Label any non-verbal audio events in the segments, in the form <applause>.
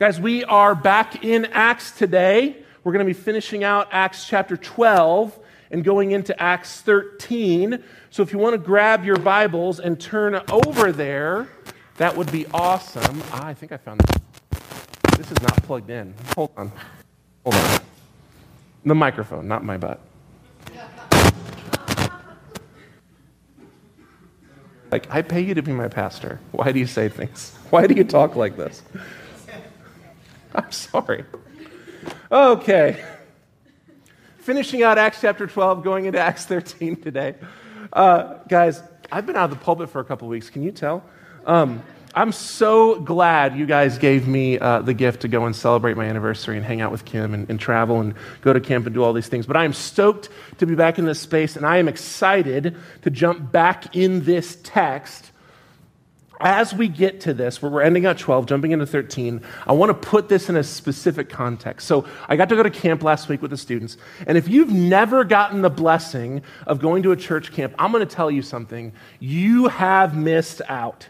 Guys, we are back in Acts today. We're going to be finishing out Acts chapter 12 and going into Acts 13. So if you want to grab your Bibles and turn over there, that would be awesome. Ah, I think I found this. This is not plugged in. Hold on. Hold on. The microphone, not my butt. Like, I pay you to be my pastor. Why do you say things? Why do you talk like this? <laughs> I'm sorry. Okay. Finishing out Acts chapter 12, going into Acts 13 today. Uh, guys, I've been out of the pulpit for a couple weeks. Can you tell? Um, I'm so glad you guys gave me uh, the gift to go and celebrate my anniversary and hang out with Kim and, and, travel and go to camp and do all these things. But I am stoked to be back in this space, and I am excited to jump back in this text. As we get to this, where we're ending at 12, jumping into 13, I want to put this in a specific context. So, I got to go to camp last week with the students, and if you've never gotten the blessing of going to a church camp, I'm going to tell you something. You have missed out.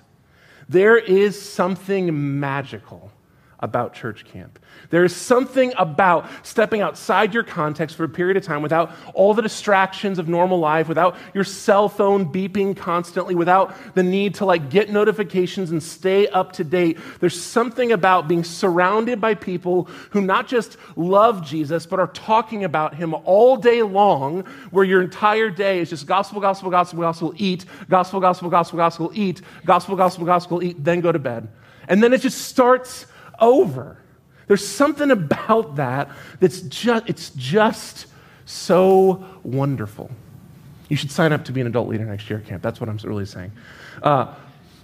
There is something magical about church camp. There is something about stepping outside your context for a period of time without all the distractions of normal life, without your cell phone beeping constantly, without the need to like get notifications and stay up to date. There's something about being surrounded by people who not just love Jesus, but are talking about him all day long, where your entire day is just gospel, gospel, gospel, gospel, eat, gospel, gospel, gospel, gospel, eat, gospel, gospel, gospel, eat, then go to bed. And then it just starts over. There's something about that that's just, it's just so wonderful. You should sign up to be an adult leader next year at camp. That's what I'm really saying. Uh,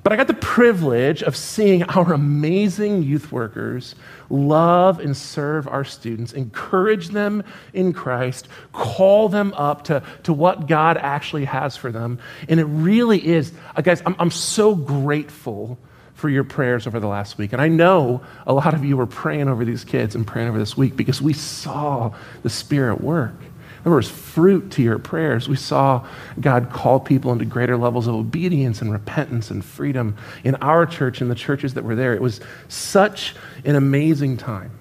but I got the privilege of seeing our amazing youth workers love and serve our students, encourage them in Christ, call them up to, to what God actually has for them. And it really is, uh, guys, I'm, I'm so grateful for your prayers over the last week. And I know a lot of you were praying over these kids and praying over this week because we saw the Spirit work. There was fruit to your prayers. We saw God call people into greater levels of obedience and repentance and freedom in our church and the churches that were there. It was such an amazing time.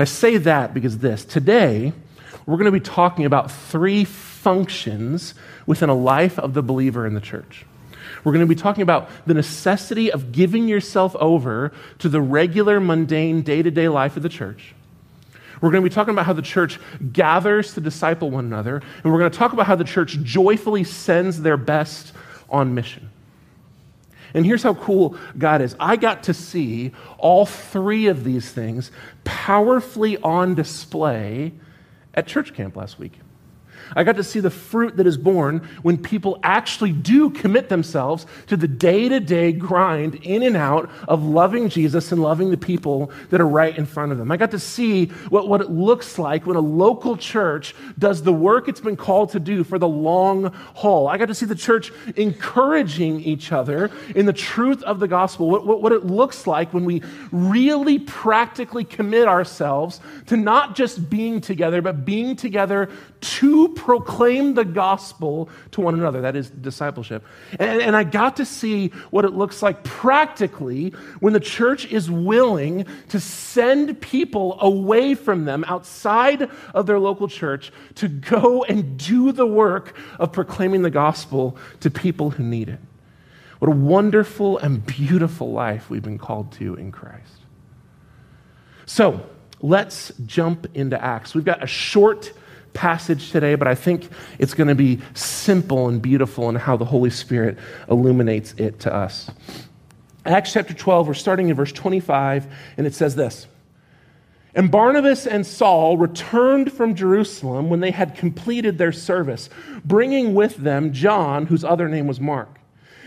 I say that because this today, we're going to be talking about three functions within a life of the believer in the church. We're going to be talking about the necessity of giving yourself over to the regular, mundane, day to day life of the church. We're going to be talking about how the church gathers to disciple one another. And we're going to talk about how the church joyfully sends their best on mission. And here's how cool God is I got to see all three of these things powerfully on display at church camp last week. I got to see the fruit that is born when people actually do commit themselves to the day to day grind in and out of loving Jesus and loving the people that are right in front of them. I got to see what, what it looks like when a local church does the work it's been called to do for the long haul. I got to see the church encouraging each other in the truth of the gospel, what, what, what it looks like when we really practically commit ourselves to not just being together, but being together to proclaim the gospel to one another. That is discipleship. And, and, I got to see what it looks like practically when the church is willing to send people away from them outside of their local church to go and do the work of proclaiming the gospel to people who need it. What a wonderful and beautiful life we've been called to in Christ. So, let's jump into Acts. We've got a short passage today, but I think it's going to be simple and beautiful in how the Holy Spirit illuminates it to us. Acts chapter 12, we're starting in verse 25, and it says this And Barnabas and Saul returned from Jerusalem when they had completed their service, bringing with them John, whose other name was Mark.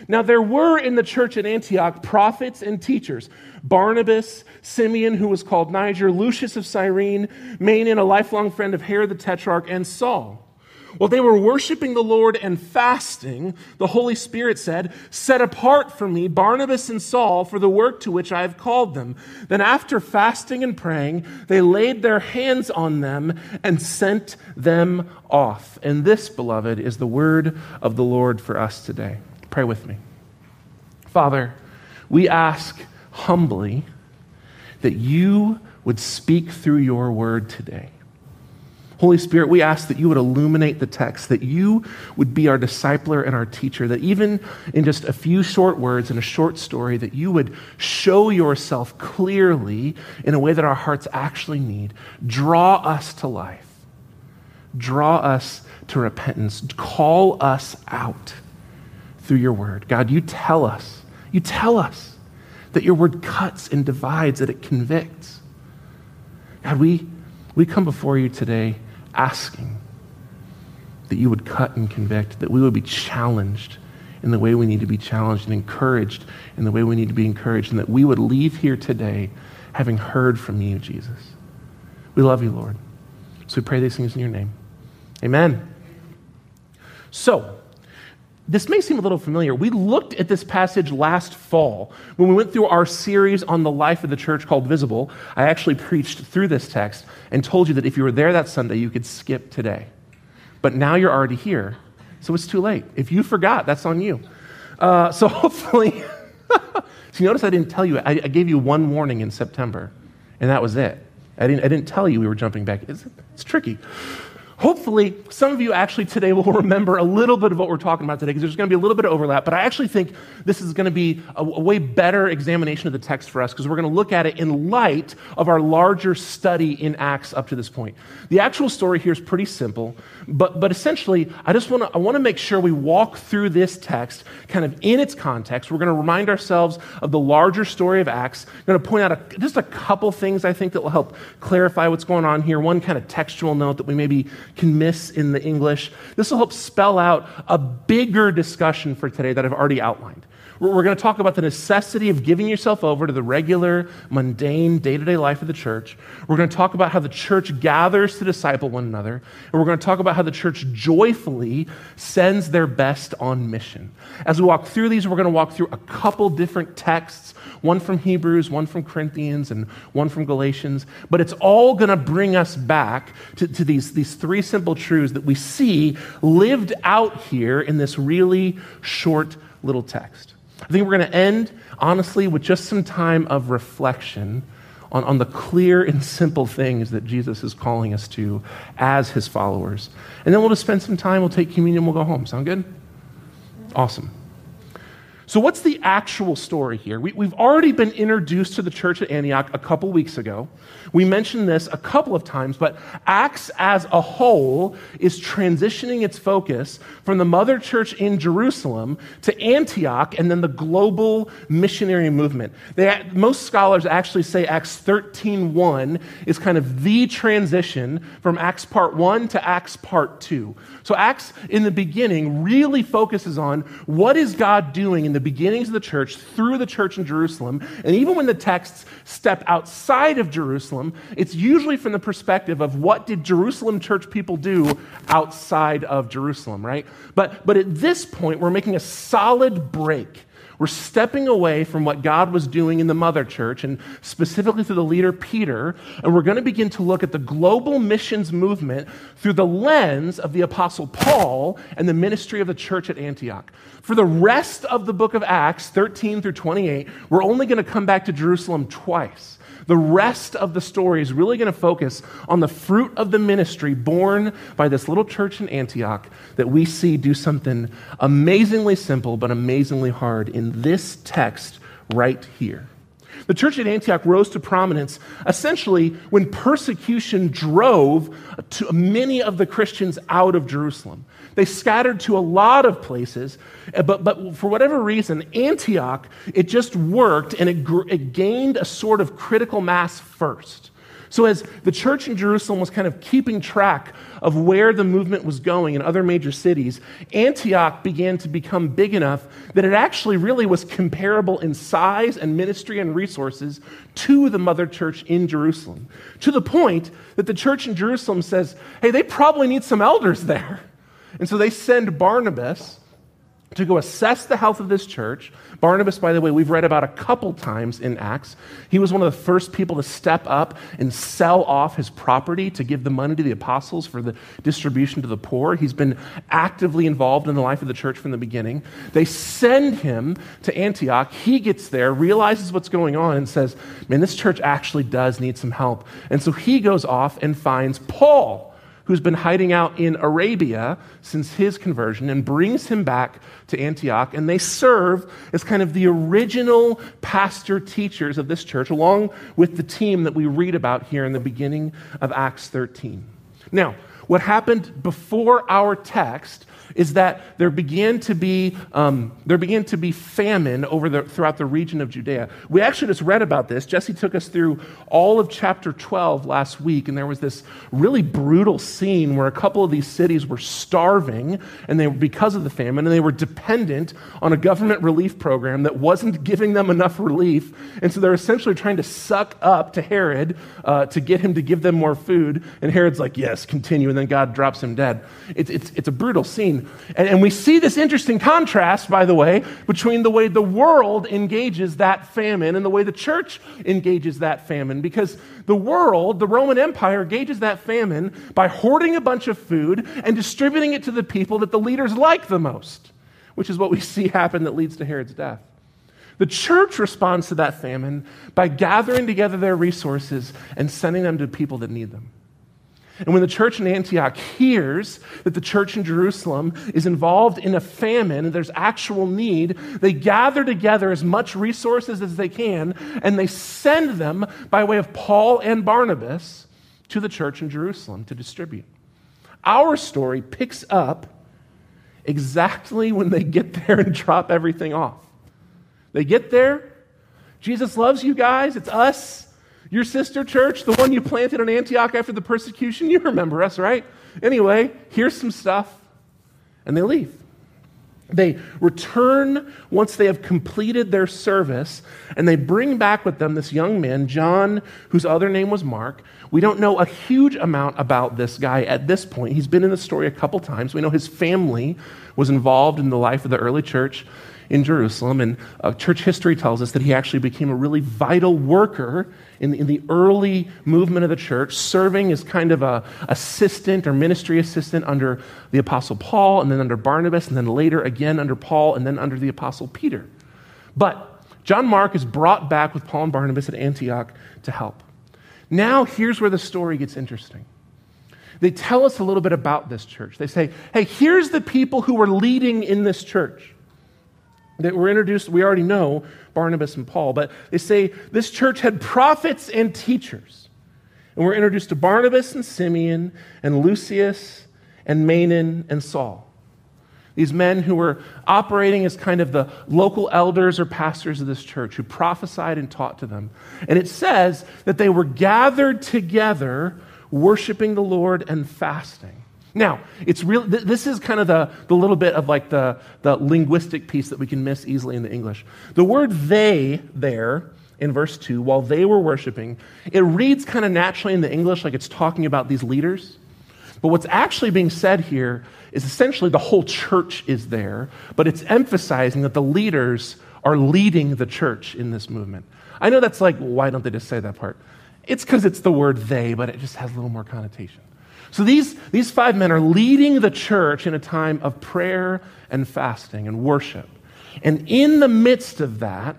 Now, there were in the church at Antioch prophets and teachers Barnabas, Simeon, who was called Niger, Lucius of Cyrene, Manaen, a lifelong friend of Herod the Tetrarch, and Saul. While they were worshiping the Lord and fasting, the Holy Spirit said, Set apart for me Barnabas and Saul for the work to which I have called them. Then, after fasting and praying, they laid their hands on them and sent them off. And this, beloved, is the word of the Lord for us today. Pray with me. Father, we ask humbly that you would speak through your word today. Holy Spirit, we ask that you would illuminate the text, that you would be our discipler and our teacher, that even in just a few short words in a short story, that you would show yourself clearly in a way that our hearts actually need. Draw us to life, draw us to repentance, call us out through your word. God, you tell us, you tell us that your word cuts and divides, that it convicts. God, we, we come before you today asking that you would cut and convict, that we would be challenged in the way we need to be challenged and encouraged in the way we need to be encouraged, and that we would leave here today having heard from you, Jesus. We love you, Lord. So we pray these things in your name. Amen. So, this may seem a little familiar. We looked at this passage last fall when we went through our series on the life of the church called Visible. I actually preached through this text and told you that if you were there that Sunday, you could skip today. But now you're already here, so it's too late. If you forgot, that's on you. Uh, so <laughs> hopefully, <laughs> so you notice I didn't tell you, I, I, gave you one warning in September, and that was it. I didn't, I didn't tell you we were jumping back. It's, it's tricky. Hopefully, some of you actually today will <laughs> remember a little bit of what we're talking about today because there's going to be a little bit of overlap. But I actually think this is going to be a, a way better examination of the text for us because we're going to look at it in light of our larger study in Acts up to this point. The actual story here is pretty simple, but, but essentially, I just want to I want to make sure we walk through this text kind of in its context. We're going to remind ourselves of the larger story of Acts. I'm going to point out a, just a couple things I think that will help clarify what's going on here. One kind of textual note that we maybe can miss in the English. This will help spell out a bigger discussion for today that I've already outlined. We're going to talk about the necessity of giving yourself over to the regular, mundane, day to day life of the church. We're going to talk about how the church gathers to disciple one another. And we're going to talk about how the church joyfully sends their best on mission. As we walk through these, we're going to walk through a couple different texts one from Hebrews, one from Corinthians, and one from Galatians. But it's all going to bring us back to, to these, these three simple truths that we see lived out here in this really short little text. I think we're going to end, honestly, with just some time of reflection on, on the clear and simple things that Jesus is calling us to as his followers. And then we'll just spend some time, we'll take communion, we'll go home. Sound good? Awesome. So, what's the actual story here? We, have already been introduced to the church at Antioch a couple weeks ago. We mentioned this a couple of times, but Acts as a whole is transitioning its focus from the mother church in Jerusalem to Antioch and then the global missionary movement. They, most scholars actually say Acts 13.1 is kind of the transition from Acts part 1 to Acts part 2. So, Acts in the beginning really focuses on what is God doing in the beginnings of the church through the church in Jerusalem. And even when the texts step outside of Jerusalem, it's usually from the perspective of what did Jerusalem church people do outside of Jerusalem, right? But, but at this point, we're making a solid break we're stepping away from what God was doing in the mother church, and specifically through the leader Peter, and we're going to begin to look at the global missions movement through the lens of the Apostle Paul and the ministry of the church at Antioch. For the rest of the book of Acts, 13 through 28, we're only going to come back to Jerusalem twice. The rest of the story is really going to focus on the fruit of the ministry born by this little church in Antioch that we see do something amazingly simple but amazingly hard in this text right here. The church at Antioch rose to prominence essentially when persecution drove many of the Christians out of Jerusalem. They scattered to a lot of places, eh, but, but for whatever reason, Antioch, it just worked and it, it gained a sort of critical mass first. So, as the church in Jerusalem was kind of keeping track of where the movement was going in other major cities, Antioch began to become big enough that it actually really was comparable in size and ministry and resources to the mother church in Jerusalem. To the point that the church in Jerusalem says, hey, they probably need some elders there. And so they send Barnabas to go assess the health of this church. Barnabas, by the way, we've read about a couple times in Acts. He was one of the first people to step up and sell off his property to give the money to the apostles for the distribution to the poor. He's been actively involved in the life of the church from the beginning. They send him to Antioch. He gets there, realizes what's going on, and says, Man, this church actually does need some help. And so he goes off and finds Paul who's been hiding out in Arabia since his conversion and brings him back to Antioch. And they serve as kind of the original pastor teachers of this church, along with the team that we read about here in the beginning of Acts 13. Now, what happened before our text is that there began to be, um, there began to be famine over the, throughout the region of Judea. We actually just read about this. Jesse took us through all of chapter 12 last week, and there was this really brutal scene where a couple of these cities were starving, and they were because of the famine, and they were dependent on a government relief program that wasn't giving them enough relief. And so they're essentially trying to suck up to Herod uh, to get him to give them more food. And Herod's like, yes, continue. And then God drops him dead. It's, it's, it's a brutal scene. And, and we see this interesting contrast, by the way, between the way the world engages that famine and the way the church engages that famine. Because the world, the Roman Empire, engages that famine by hoarding a bunch of food and distributing it to the people that the leaders like the most, which is what we <laughs> see happen that leads to Herod's death. The church responds to that famine by gathering together their resources and sending them to people that need them. And when the church in Antioch hears that the church in Jerusalem is involved in a famine and there's actual need, they gather together as much resources as they can and they send them by way of Paul and Barnabas to the church in Jerusalem to distribute. Our story picks up exactly when they get there and drop everything off. They get there, Jesus loves you guys, it's us. Your sister church, the one you planted in Antioch after the persecution, you remember us, right? Anyway, here's some stuff. And they leave. They return once they have completed their service, and they bring back with them this young man, John, whose other name was Mark. We don't know a huge amount about this guy at this point. He's been in the story a couple times. We know his family was involved in the life of the early church in Jerusalem, and uh, church history tells us that he actually became a really vital worker in the, in the early movement of the church, serving as kind of a assistant or ministry assistant under the apostle Paul, and then under Barnabas, and then later again under Paul, and then under the apostle Peter. But John Mark is brought back with Paul and Barnabas at Antioch to help. Now, here's where the story gets interesting. They tell us a little bit about this church. They say, hey, here's the people who were leading in this church that were introduced, we already know Barnabas and Paul, but they say this church had prophets and teachers. And we're introduced to Barnabas and Simeon and Lucius and Manaen and Saul. These men who were operating as kind of the local elders or pastors of this church who prophesied and taught to them. And it says that they were gathered together, worshiping the Lord and fasting. Now, it's real, th- this is kind of the, the little bit of like the, the linguistic piece that we can miss easily in the English. The word they there in verse 2, while they were worshiping, it reads kind of naturally in the English like it's talking about these leaders. But what's actually being said here is essentially the whole church is there, but it's emphasizing that the leaders are leading the church in this movement. I know that's like, why don't they just say that part? It's because it's the word they, but it just has a little more connotation. So these, these five men are leading the church in a time of prayer and fasting and worship. And in the midst of that,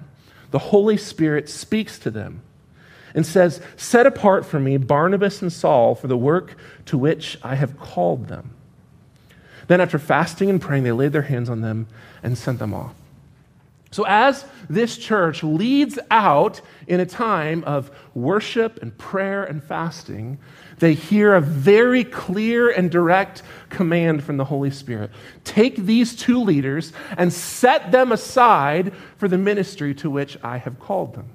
the Holy Spirit speaks to them and says, Set apart for me Barnabas and Saul for the work to which I have called them. Then, after fasting and praying, they laid their hands on them and sent them off. So, as this church leads out in a time of worship and prayer and fasting, they hear a very clear and direct command from the Holy Spirit take these two leaders and set them aside for the ministry to which I have called them.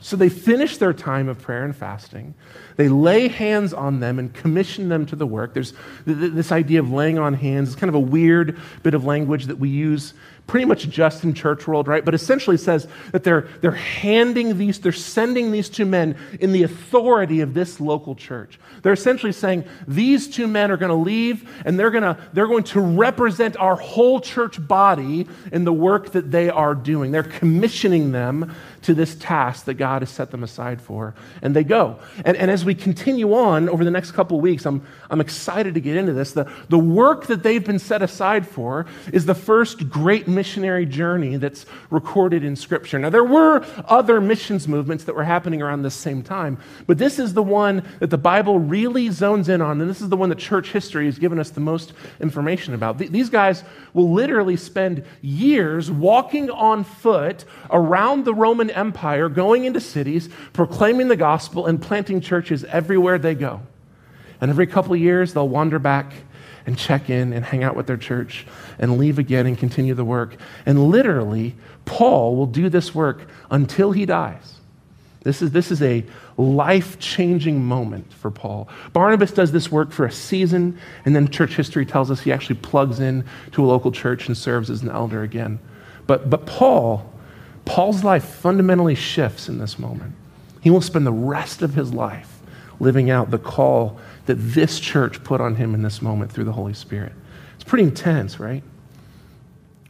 So they finish their time of prayer and fasting. They lay hands on them and commission them to the work. There's this idea of laying on hands. It's kind of a weird bit of language that we use pretty much just in church world, right? But essentially says that they're, they're handing these, they're sending these two men in the authority of this local church. They're essentially saying these two men are going to leave and they're to, they're going to represent our whole church body in the work that they are doing. They're commissioning them to this task that God has set them aside for. And they go. And, and as we continue on over the next couple weeks, I'm, I'm excited to get into this. The, the work that they've been set aside for is the first great missionary journey that's recorded in Scripture. Now, there were other missions movements that were happening around this same time, but this is the one that the Bible really zones in on, and this is the one that church history has given us the most information about. These guys will literally spend years walking on foot around the Roman Empire, going into cities, proclaiming the gospel, and planting churches everywhere they go. And every couple of years, they'll wander back and check in and hang out with their church and leave again and continue the work. And literally, Paul will do this work until he dies. This is, this is a life changing moment for Paul. Barnabas does this work for a season, and then church history tells us he actually plugs in to a local church and serves as an elder again. But, but Paul, Paul's life fundamentally shifts in this moment. He will spend the rest of his life living out the call that this church put on him in this moment through the Holy Spirit. It's pretty intense, right?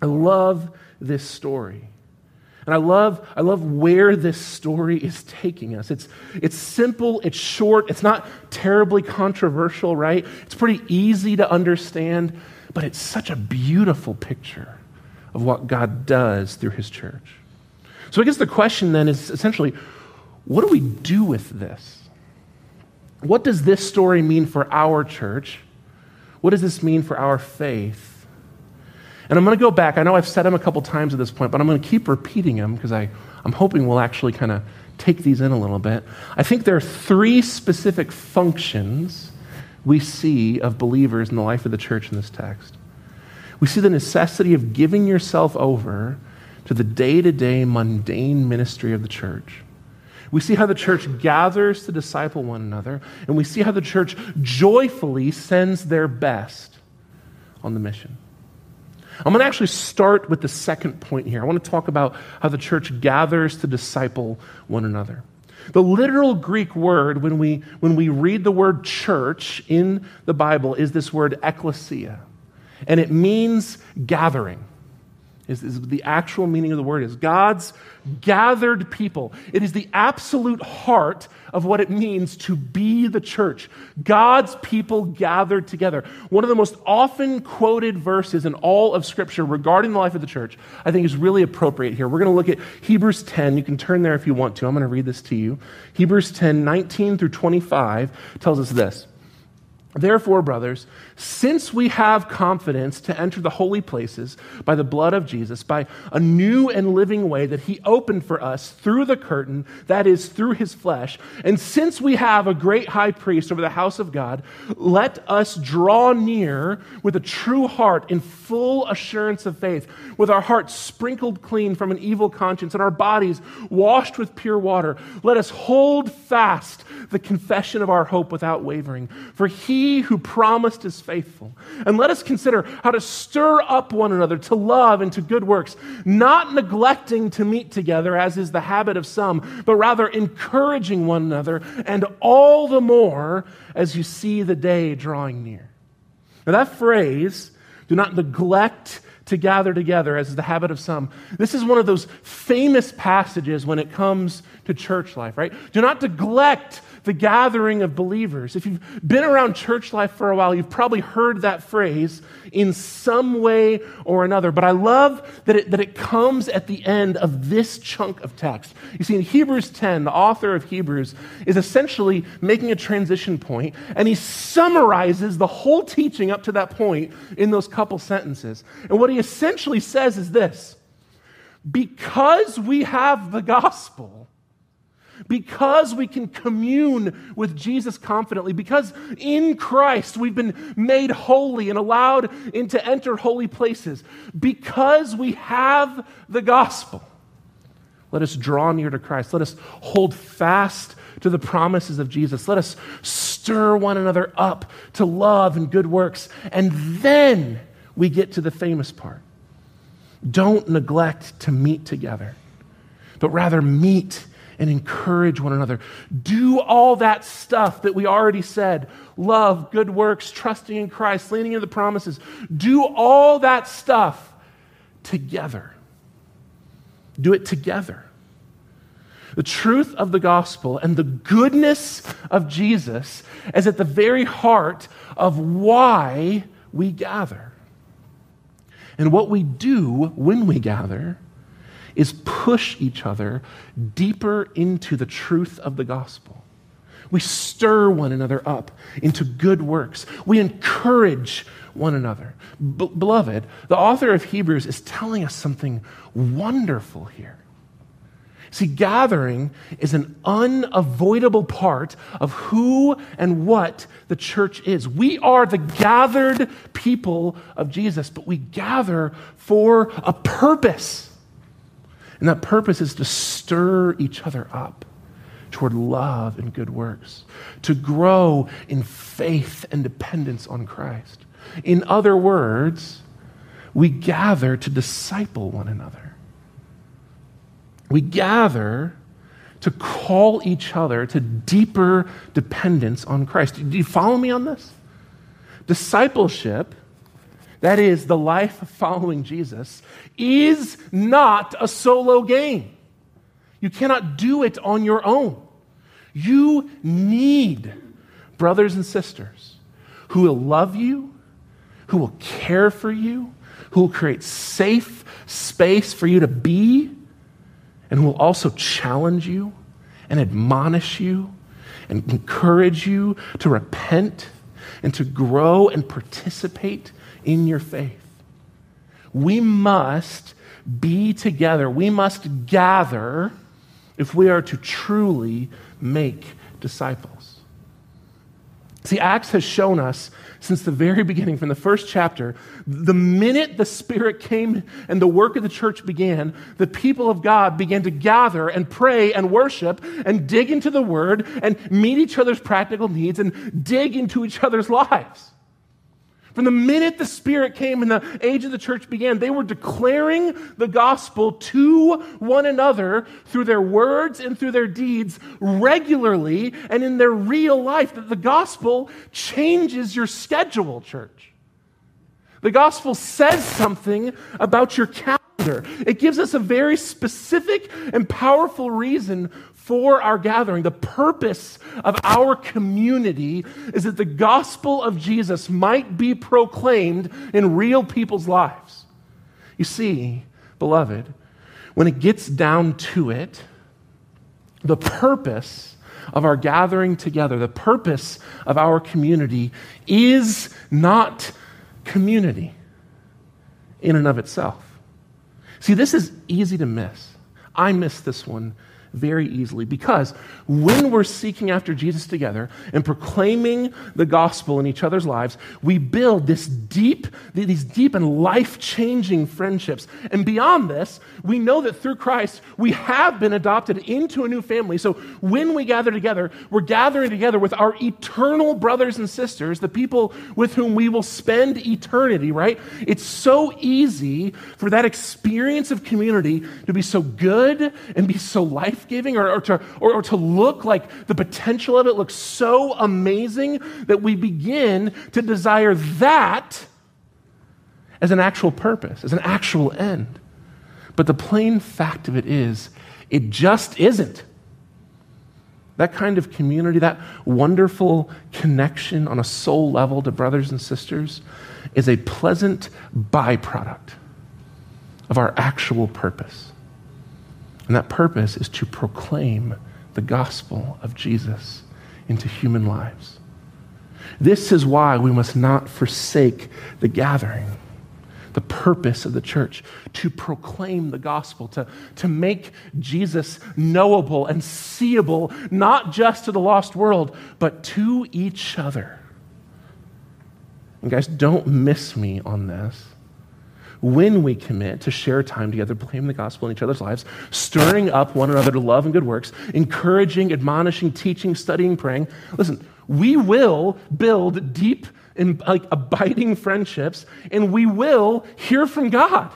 I love this story. And I love, I love where this story is taking us. It's, it's simple, it's short, it's not terribly controversial, right? It's pretty easy to understand, but it's such a beautiful picture of what God does through his church. So I guess the question then is essentially what do we do with this? What does this story mean for our church? What does this mean for our faith? And I'm going to go back. I know I've said them a couple times at this point, but I'm going to keep repeating them because I, I'm hoping we'll actually kind of take these in a little bit. I think there are three specific functions we see of believers in the life of the church in this text. We see the necessity of giving yourself over to the day to day mundane ministry of the church. We see how the church gathers to disciple one another, and we see how the church joyfully sends their best on the mission. I'm going to actually start with the second point here. I want to talk about how the church gathers to disciple one another. The literal Greek word, when we, when we read the word church in the Bible, is this word ecclesia, and it means gathering is, is the actual meaning of the word is God's gathered people. It is the absolute heart of what it means to be the church. God's people gathered together. One of the most often quoted verses in all of Scripture regarding the life of the church, I think, is really appropriate here. We're going to look at Hebrews 10. You can turn there if you want to. I'm going to read this to you. Hebrews 10, 19 through 25 tells us this. Therefore, brothers, since we have confidence to enter the holy places by the blood of Jesus, by a new and living way that he opened for us through the curtain, that is, through his flesh, and since we have a great high priest over the house of God, let us draw near with a true heart in full assurance of faith, with our hearts sprinkled clean from an evil conscience and our bodies washed with pure water. Let us hold fast the confession of our hope without wavering. For he who promised is faithful. And let us consider how to stir up one another to love and to good works, not neglecting to meet together, as is the habit of some, but rather encouraging one another, and all the more as you see the day drawing near. Now, that phrase, do not neglect to gather together, as is the habit of some. This is one of those famous passages when it comes to church life, right? Do not neglect the gathering of believers. If you've been around church life for a while, you've probably heard that phrase in some way or another. But I love that it, that it comes at the end of this chunk of text. You see, in Hebrews 10, the author of Hebrews is essentially making a transition point, and he summarizes the whole teaching up to that point in those couple sentences. And what he essentially says is this because we have the gospel, because we can commune with Jesus confidently, because in Christ we've been made holy and allowed in to enter holy places, because we have the gospel. Let us draw near to Christ. Let us hold fast to the promises of Jesus. Let us stir one another up to love and good works. And then we get to the famous part. Don't neglect to meet together, but rather meet and encourage one another. Do all that stuff that we already said love, good works, trusting in Christ, leaning into the promises. Do all that stuff together. Do it together. The truth of the gospel and the goodness of Jesus is at the very heart of why we gather. And what we do when we gather is push each other deeper into the truth of the gospel. We stir one another up into good works. We encourage one another. Be- beloved, the author of Hebrews is telling us something wonderful here. See, gathering is an unavoidable part of who and what the church is. We are the gathered people of Jesus, but we gather for a purpose. And that purpose is to stir each other up toward love and good works, to grow in faith and dependence on Christ. In other words, we gather to disciple one another. We gather to call each other to deeper dependence on Christ. Do you follow me on this? Discipleship that is, the life of following Jesus, is not a solo game. You cannot do it on your own. You need brothers and sisters who will love you, who will care for you, who will create safe space for you to be, and who will also challenge you and admonish you and encourage you to repent and to grow and participate in your faith. We must be together. We must gather if we are to truly make disciples. See, Acts has shown us since the very beginning, from the first chapter, the minute the Spirit came and the work of the church began, the people of God began to gather and pray and worship and dig into the Word and meet each other's practical needs and dig into each other's lives. From the minute the Spirit came and the age of the church began, they were declaring the gospel to one another through their words and through their deeds regularly and in their real life. That the gospel changes your schedule, church. The gospel says something about your calendar. It gives us a very specific and powerful reason for our gathering. The purpose of our community is that the gospel of Jesus might be proclaimed in real people's lives. You see, beloved, when it gets down to it, the purpose of our gathering together, the purpose of our community is not community in and of itself. See, this is easy to miss. I miss this one very easily because when we're seeking after Jesus together and proclaiming the gospel in each other's lives, we build this deep, these deep and life changing friendships. And beyond this, we know that through Christ, we have been adopted into a new family. So when we gather together, we're gathering together with our eternal brothers and sisters, the people with whom we will spend eternity, right? It's so easy for that experience of community to be so good and be so life giving or, or, to, or, or to look like the potential of it looks so amazing that we begin to desire that as an actual purpose, as an actual end. But the plain fact of it is, it just isn't. That kind of community, that wonderful connection on a soul level to brothers and sisters, is a pleasant byproduct of our actual purpose. And that purpose is to proclaim the gospel of Jesus into human lives. This is why we must not forsake the gathering, the purpose of the church, to proclaim the gospel, to, to make Jesus knowable and seeable, not just to the lost world, but to each other. And guys, don't miss me on this when we commit to share time together, proclaiming the gospel in each other's lives, stirring up one another to love and good works, encouraging, admonishing, teaching, studying, praying. Listen, we will build deep and like abiding friendships, and we will hear from God.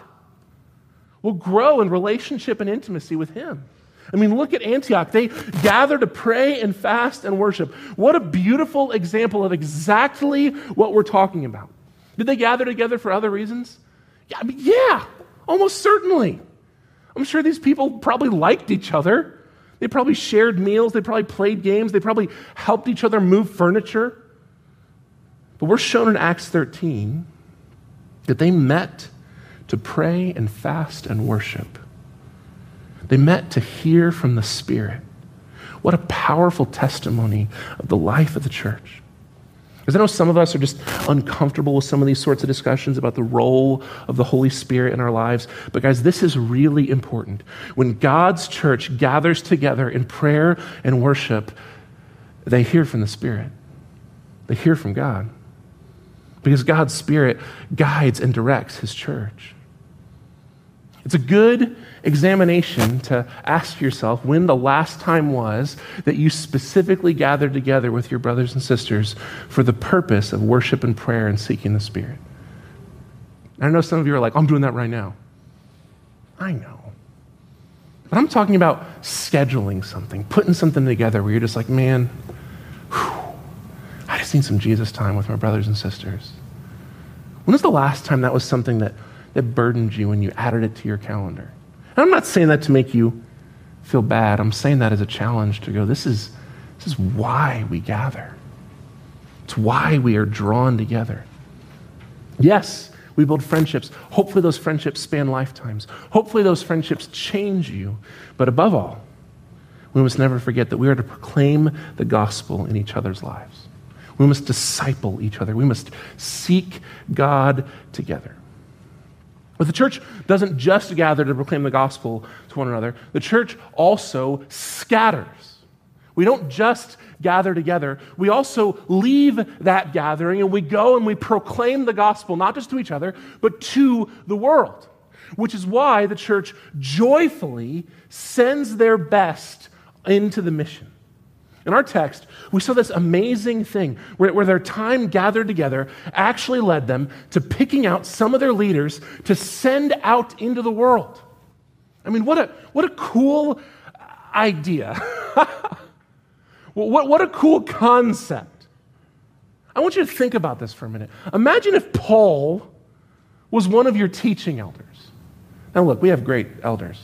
We'll grow in relationship and intimacy with Him. I mean, look at Antioch. They gather to pray and fast and worship. What a beautiful example of exactly what we're talking about. Did they gather together for other reasons? Yeah, I mean, yeah, almost certainly. I'm sure these people probably liked each other. They probably shared meals. They probably played games. They probably helped each other move furniture. But we're shown in Acts 13 that they met to pray and fast and worship. They met to hear from the Spirit. What a powerful testimony of the life of the church. Because I know some of us are just uncomfortable with some of these sorts of discussions about the role of the Holy Spirit in our lives. But, guys, this is really important. When God's church gathers together in prayer and worship, they hear from the Spirit, they hear from God. Because God's Spirit guides and directs His church. It's a good examination to ask yourself when the last time was that you specifically gathered together with your brothers and sisters for the purpose of worship and prayer and seeking the Spirit. I know some of you are like, I'm doing that right now. I know. But I'm talking about scheduling something, putting something together where you're just like, man, whew, I just need some Jesus time with my brothers and sisters. When was the last time that was something that that burdened you and you added it to your calendar. And I'm not saying that to make you feel bad. I'm saying that as a challenge to go, this is, this is why we gather. It's why we are drawn together. Yes, we build friendships. Hopefully, those friendships span lifetimes. Hopefully, those friendships change you. But above all, we must never forget that we are to proclaim the gospel in each other's lives. We must disciple each other. We must seek God together. But the church doesn't just gather to proclaim the gospel to one another, the church also scatters. We don't just gather together, we also leave that gathering and we go and we proclaim the gospel, not just to each other, but to the world. Which is why the church joyfully sends their best into the mission. In our text, we saw this amazing thing where, where, their time gathered together actually led them to picking out some of their leaders to send out into the world. I mean, what a, what a cool idea. <laughs> what, what a cool concept. I want you to think about this for a minute. Imagine if Paul was one of your teaching elders. Now, look, we have great elders.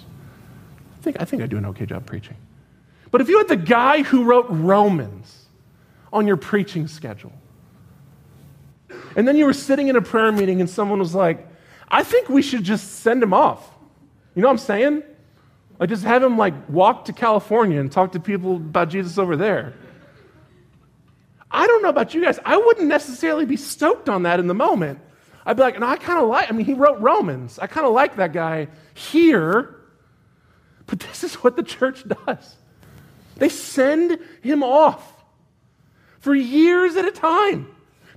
I think I, think I do an okay job preaching. But if you had the guy who wrote Romans on your preaching schedule, and then you were sitting in a prayer meeting and someone was like, I think we should just send him off. You know what I'm saying? Like just have him like walk to California and talk to people about Jesus over there. I don't know about you guys. I wouldn't necessarily be stoked on that in the moment. I'd be like, no, I kind of like, I mean, he wrote Romans. I kind of like that guy here. But this is what the church does. They send him off for years at a time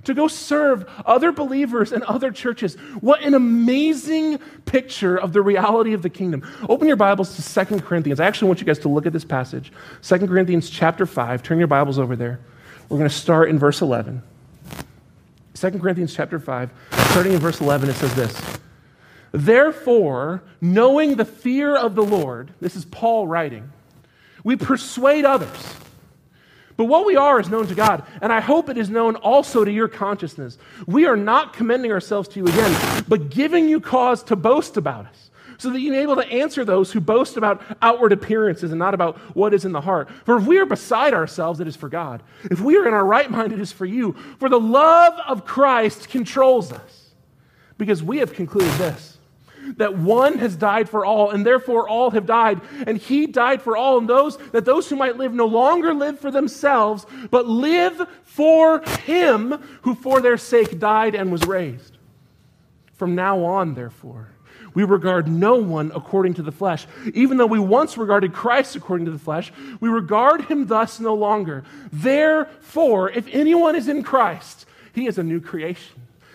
to go serve other believers and other churches. What an amazing picture of the reality of the kingdom. Open your Bibles to Second Corinthians. I actually want you guys to look at this passage. Second Corinthians chapter 5. Turn your Bibles over there. We're going to start in verse 11. 2 Corinthians chapter 5, starting in verse 11, it says this. Therefore, knowing the fear of the Lord, this is Paul writing, we persuade others. But what we are is known to God, and I hope it is known also to your consciousness. We are not commending ourselves to you again, but giving you cause to boast about us, so that you be able to answer those who boast about outward appearances and not about what is in the heart. For if we are beside ourselves, it is for God. If we are in our right mind, it is for you. For the love of Christ controls us, because we have concluded this that one has died for all, and therefore all have died. And he died for all, and those that those who might live no longer live for themselves, but live for him who for their sake died and was raised. From now on, therefore, we regard no one according to the flesh. Even though we once regarded Christ according to the flesh, we regard him thus no longer. Therefore, if anyone is in Christ, he is a new creation.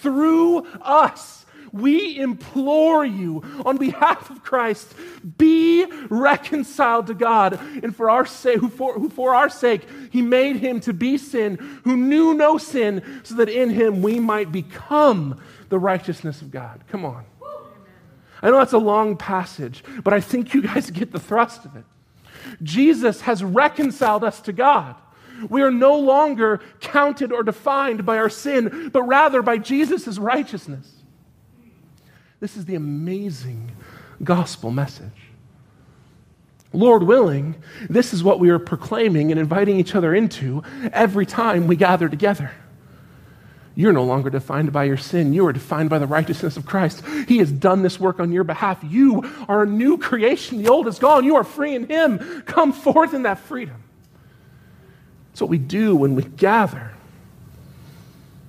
through us. We implore you on behalf of Christ, be reconciled to God. And for our sake, who for, who for our sake, he made him to be sin, who knew no sin, so that in him we might become the righteousness of God. Come on. I know that's a long passage, but I think you guys get the thrust of it. Jesus has reconciled us to God. We are no longer counted or defined by our sin, but rather by Jesus' righteousness. This is the amazing gospel message. Lord willing, this is what we are proclaiming and inviting each other into every time we gather together. You're no longer defined by your sin. You are defined by the righteousness of Christ. He has done this work on your behalf. You are a new creation. The old is gone. You are free in Him. Come forth in that freedom. It's what we do when we gather.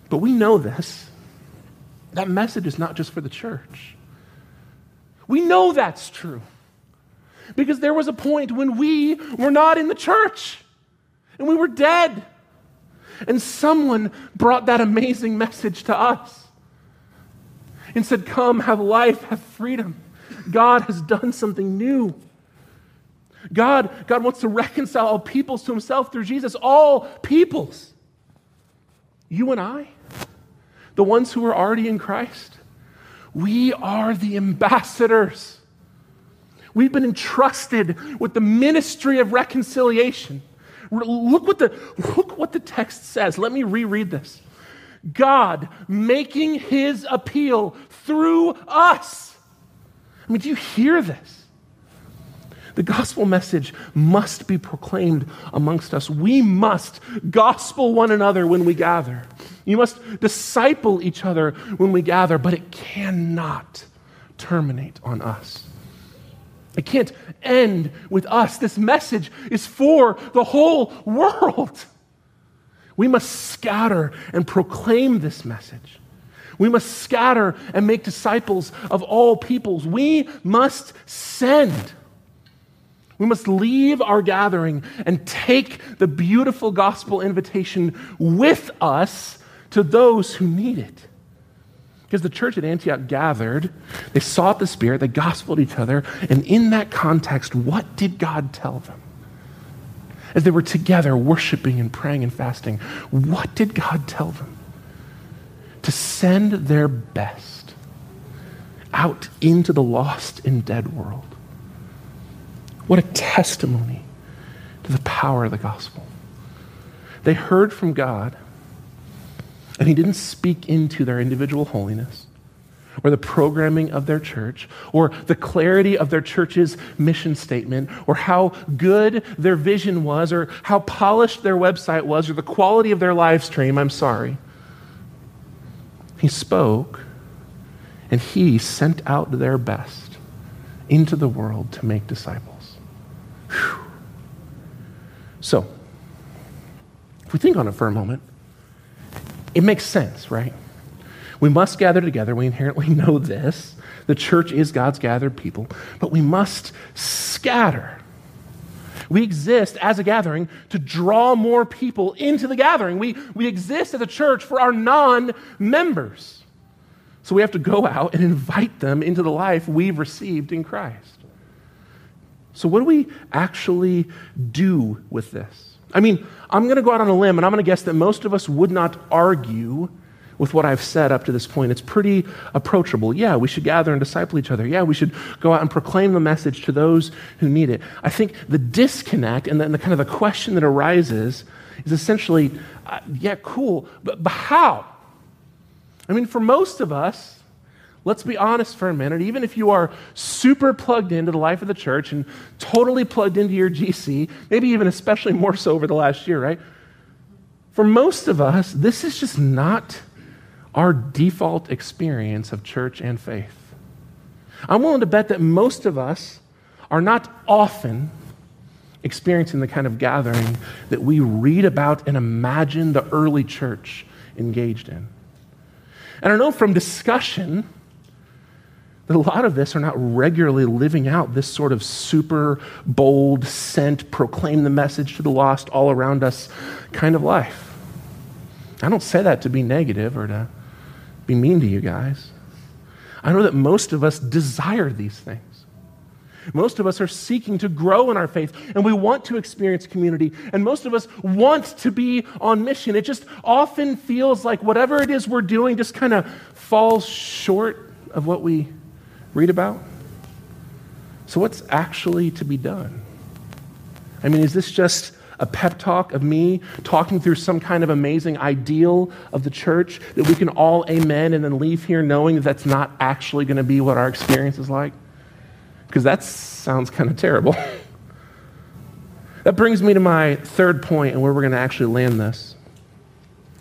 But we know this. That message is not just for the church. We know that's true. Because there was a point when we were not in the church and we were dead. And someone brought that amazing message to us and said, Come, have life, have freedom. God has done something new. God, God wants to reconcile all peoples to himself through Jesus, all peoples. You and I, the ones who are already in Christ, we are the ambassadors. We've been entrusted with the ministry of reconciliation. Look what the, look what the text says. Let me reread this. God making his appeal through us. I mean, do you hear this? The gospel message must be proclaimed amongst us. We must gospel one another when we gather. You must disciple each other when we gather, but it cannot terminate on us. It can't end with us. This message is for the whole world. We must scatter and proclaim this message. We must scatter and make disciples of all peoples. We must send. We must leave our gathering and take the beautiful gospel invitation with us to those who need it. Because the church at Antioch gathered, they sought the Spirit, they gospeled each other, and in that context, what did God tell them? As they were together worshiping and praying and fasting, what did God tell them? To send their best out into the lost and dead world. What a testimony to the power of the gospel. They heard from God and he didn't speak into their individual holiness or the programming of their church or the clarity of their church's mission statement or how good their vision was or how polished their website was or the quality of their live stream. I'm sorry. He spoke and he sent out their best into the world to make disciples. Whew. So, if we think on it for a moment, it makes sense, right? We must gather together. We inherently <laughs> know this. The church is God's gathered people, but we must scatter. We exist as a gathering to draw more people into the gathering. We, we exist as a church for our non members. So we have to go out and invite them into the life we've received in Christ. So, what do we actually do with this? I mean, I'm going to go out on a limb and I'm going to guess that most of us would not argue with what I've said up to this point. It's pretty approachable. Yeah, we should gather and disciple each other. Yeah, we should go out and proclaim the message to those who need it. I think the disconnect and then the kind of the question that arises is essentially, uh, yeah, cool, but, but how? I mean, for most of us, Let's be honest for a minute. Even if you are super plugged into the life of the church and totally plugged into your GC, maybe even especially more so over the last year, right? For most of us, this is just not our default experience of church and faith. I'm willing to bet that most of us are not often experiencing the kind of gathering that we read about and imagine the early church engaged in. And I know from discussion a lot of this are not regularly living out this sort of super bold, sent, proclaim the message to the lost all around us kind of life. I don't say that to be negative or to be mean to you guys. I know that most of us desire these things. Most of us are seeking to grow in our faith and we want to experience community. And most of us want to be on mission. It just often feels like whatever it is we're doing just kind of falls short of what we read about. So, what's actually to be done? I mean, is this just a pep talk of me talking through some kind of amazing ideal of the church that we can all amen and then leave here knowing that that's not actually going to be what our experience is like? Because that sounds kind of terrible. <laughs> that brings me to my third point and where we're going to actually land this.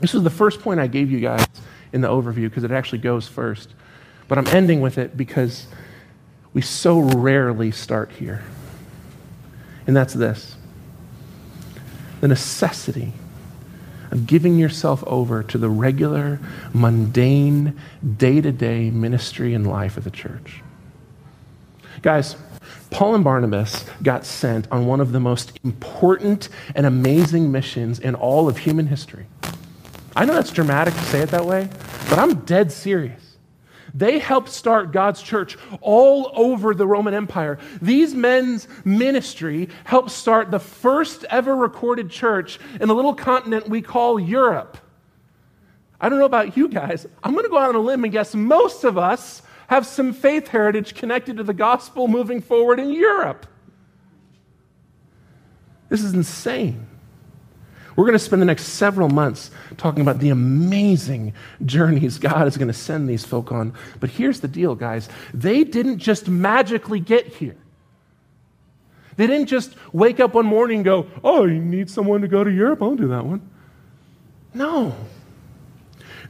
This was the first point I gave you guys in the overview because it actually goes first. But I'm ending with it because we so rarely start here. And that's this the necessity of giving yourself over to the regular, mundane, day to day ministry and life of the church. Guys, Paul and Barnabas got sent on one of the most important and amazing missions in all of human history. I know that's dramatic to say it that way, but I'm dead serious. They helped start God's church all over the Roman Empire. These men's ministry helped start the first ever recorded church in the little continent we call Europe. I don't know about you guys. I'm going to go out on a limb and guess most of us have some faith heritage connected to the gospel moving forward in Europe. This is insane. We're going to spend the next several months talking about the amazing journeys God is going to send these folk on. But here's the deal, guys they didn't just magically get here. They didn't just wake up one morning and go, Oh, you need someone to go to Europe? I'll do that one. No.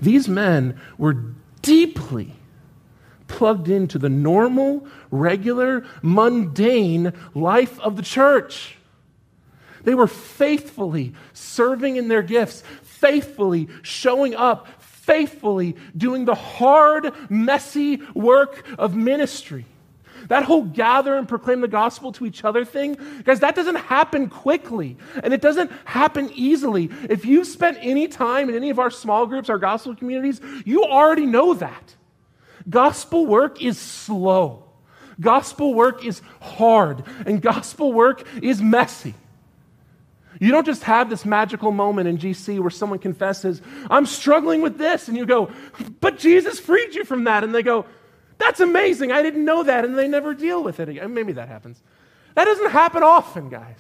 These men were deeply plugged into the normal, regular, mundane life of the church. They were faithfully serving in their gifts, faithfully showing up, faithfully doing the hard, messy work of ministry. That whole gather and proclaim the gospel to each other thing, guys, that doesn't happen quickly and it doesn't happen easily. If you've spent any time in any of our small groups, our gospel communities, you already know that. Gospel work is slow, gospel work is hard, and gospel work is messy. You don't just have this magical moment in GC where someone confesses, I'm struggling with this. And you go, but Jesus freed you from that. And they go, that's amazing. I didn't know that. And they never deal with it again. Maybe that happens. That doesn't happen often, guys.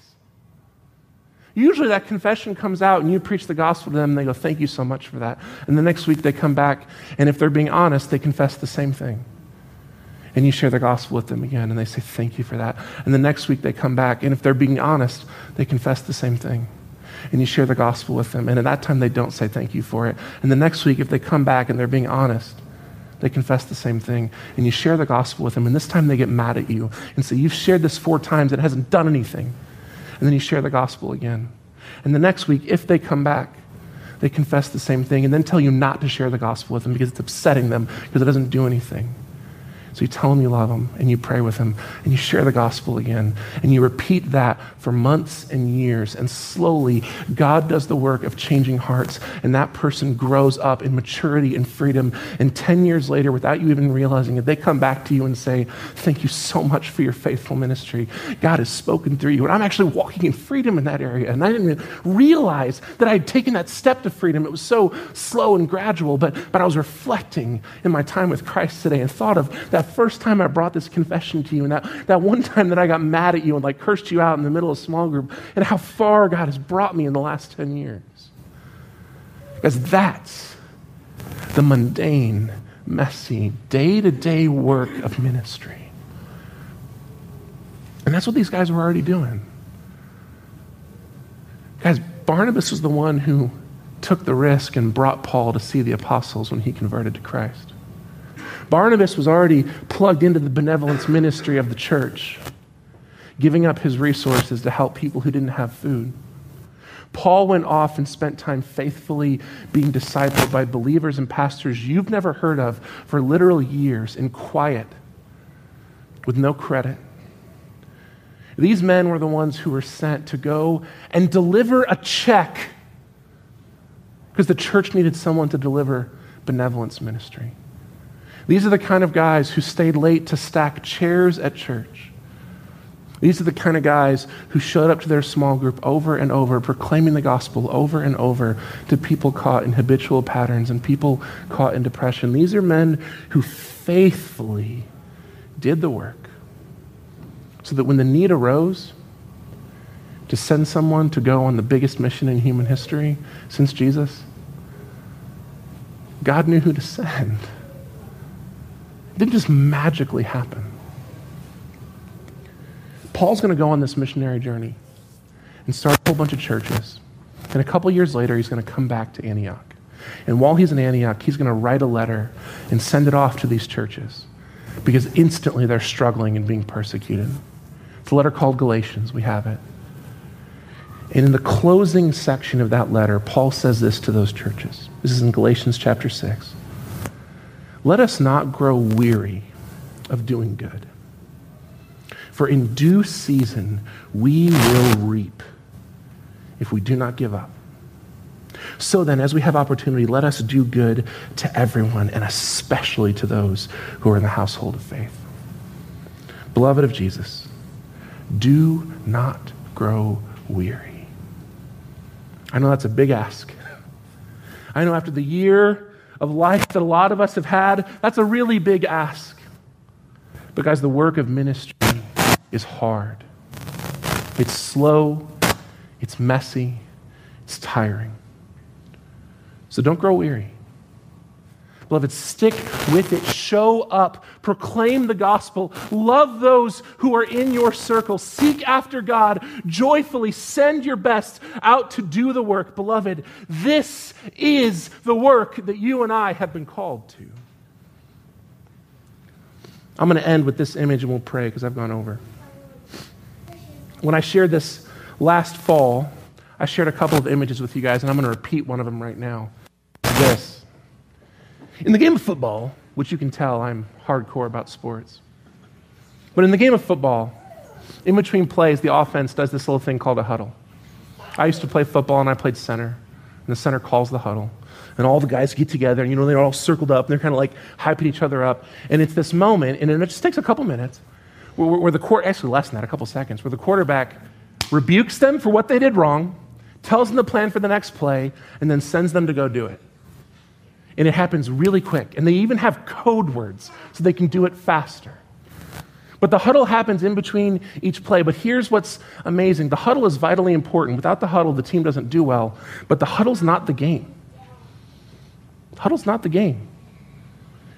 Usually that confession comes out and you preach the gospel to them and they go, Thank you so much for that. And the next week they come back and if they're being honest, they confess the same thing and you share the gospel with them again, and they say, Thank you for that. And the next week they come back, and if they're being honest, they confess the same thing. And you share the gospel with them, and at that time they don't say thank you for it. And the next week, if they come back and they're being honest, they confess the same thing, and you share the gospel with them, and this time they get mad at you and say, You've shared this four times, it hasn't done anything. And then you share the gospel again. And the next week, if they come back, they confess the same thing and then tell you not to share the gospel with them because it's upsetting them because it doesn't do anything. So you tell him you love him and you pray with him and you share the gospel again and you repeat that for months and years. And slowly, God does the work of changing hearts and that person grows up in maturity and freedom. And 10 years later, without you even realizing it, they come back to you and say, Thank you so much for your faithful ministry. God has spoken through you. And I'm actually walking in freedom in that area. And I didn't realize that I had taken that step to freedom. It was so slow and gradual, but, but I was reflecting in my time with Christ today and thought of that first time I brought this confession to you, and that, that one time that I got mad at you and like cursed you out in the middle of a small group, and how far God has brought me in the last 10 years. Because that's the mundane, messy, day to day work of ministry. And that's what these guys were already doing. Guys, Barnabas was the one who took the risk and brought Paul to see the apostles when he converted to Christ. Barnabas was already plugged into the benevolence ministry of the church. giving up his resources to help people who didn't have food. Paul went off and spent time faithfully being discipled by believers and pastors you've never heard of for literal years in quiet with no credit. These men were the ones who were sent to go and deliver a check because the church needed someone to deliver benevolence ministry. These are the kind of guys who stayed late to stack chairs at church. These are the kind of guys who showed up to their small group over and over, proclaiming the gospel over and over to people caught in habitual patterns and people caught in depression. These are men who faithfully did the work so that when the need arose to send someone to go on the biggest mission in human history since Jesus, God knew who to send. Didn't just magically happen. Paul's going to go on this missionary journey and start a whole bunch of churches. And a couple years later, he's going to come back to Antioch. And while he's in Antioch, he's going to write a letter and send it off to these churches because instantly they're struggling and being persecuted. It's a letter called Galatians. We have it. And in the closing section of that letter, Paul says this to those churches. This is in Galatians chapter 6. Let us not grow weary of doing good. For in due season we will reap if we do not give up. So then, as we have opportunity, let us do good to everyone, and especially to those who are in the household of faith. Beloved of Jesus, do not grow weary. I know that's a big ask. I know after the year of life that a lot of us have had, that's a really big ask. But, guys, the work of ministry is hard. It's slow, it's messy, it's tiring. So don't grow weary. Beloved, stick with it. Show up. Proclaim the gospel. Love those who are in your circle. Seek after God. Joyfully send your best out to do the work. Beloved, this is the work that you and I have been called to. I'm going to end with this image and we'll pray because I've gone over. When I shared this last fall, I shared a couple of images with you guys, and I'm going to repeat one of them right now. This. In the game of football, which you can tell I'm hardcore about sports, but in the game of football, in between plays, the offense does this little thing called a huddle. I used to play football, and I played center, and the center calls the huddle. And all the guys get together, and you know, they're all circled up, and they're kind of like hyping each other up. And it's this moment, and it just takes a couple minutes where, where the court, actually less than that, a couple seconds, where the quarterback rebukes them for what they did wrong, tells them the plan for the next play, and then sends them to go do it. And it happens really quick. And they even have code words so they can do it faster. But the huddle happens in between each play. But here's what's amazing the huddle is vitally important. Without the huddle, the team doesn't do well. But the huddle's not the game. The huddle's not the game.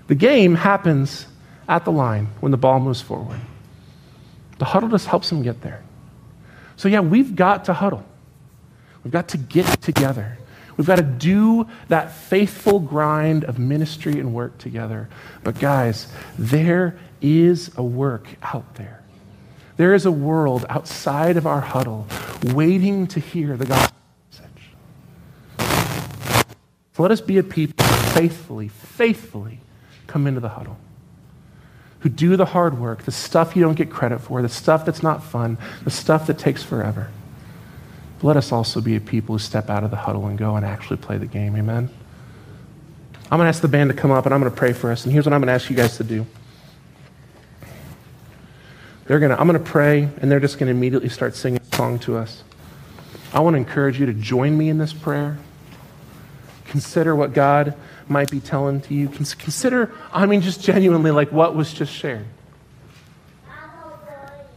The game happens at the line when the ball moves forward. The huddle just helps them get there. So, yeah, we've got to huddle. We've got to get together. We've got to do that faithful grind of ministry and work together. But, guys, there is a work out there. There is a world outside of our huddle waiting to hear the gospel message. So let us be a people faithfully, faithfully come into the huddle who do the hard work, the stuff you don't get credit for, the stuff that's not fun, the stuff that takes forever. Let us also be a people who step out of the huddle and go and actually play the game. Amen? I'm going to ask the band to come up and I'm going to pray for us. And here's what I'm going to ask you guys to do. They're gonna, I'm going to pray, and they're just going to immediately start singing a song to us. I want to encourage you to join me in this prayer. Consider what God might be telling to you. Consider, I mean, just genuinely, like what was just shared.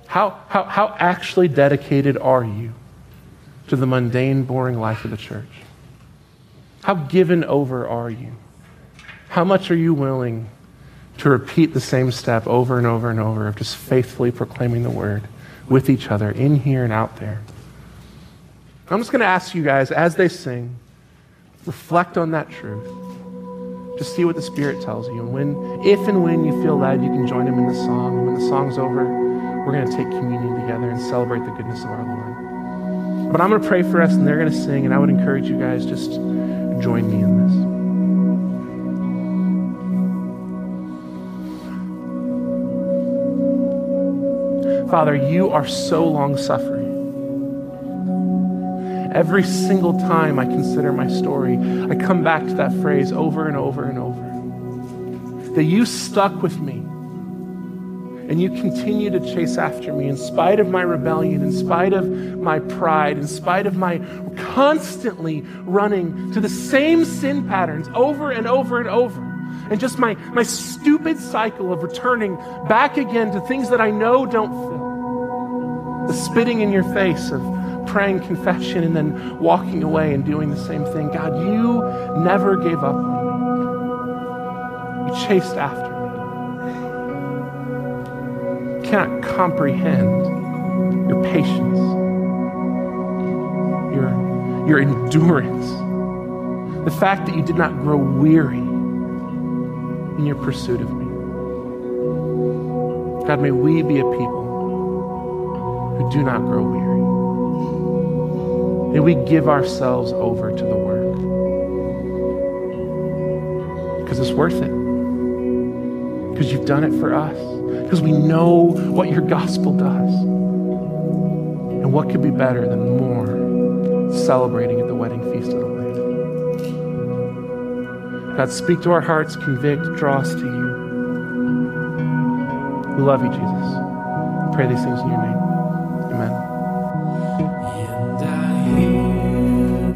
How, how, how actually dedicated are you to the mundane, boring life of the church? How given over are you? How much are you willing to repeat the same step over and over and over of just faithfully proclaiming the word with each other in here and out there? I'm just going to ask you guys as they sing, reflect on that truth. Just see what the Spirit tells you. And when, if and when you feel led, you can join him in the song. And when the song's over, we're going to take communion together and celebrate the goodness of our Lord. But I'm going to pray for us, and they're going to sing, and I would encourage you guys just join me in this. Father, you are so long suffering. Every single time I consider my story, I come back to that phrase over and over and over. That you stuck with me and you continue to chase after me in spite of my rebellion, in spite of my pride, in spite of my constantly running to the same sin patterns over and over and over. And just my, my stupid cycle of returning back again to things that I know don't fit the spitting in your face of praying confession and then walking away and doing the same thing. God, you never gave up on me. You chased after Cannot comprehend your patience, your, your endurance, the fact that you did not grow weary in your pursuit of me. God, may we be a people who do not grow weary. May we give ourselves over to the work because it's worth it. Because you've done it for us. Because we know what your gospel does. And what could be better than more celebrating at the wedding feast of the Lamb? God, speak to our hearts, convict, draw us to you. We love you, Jesus. I pray these things in your name.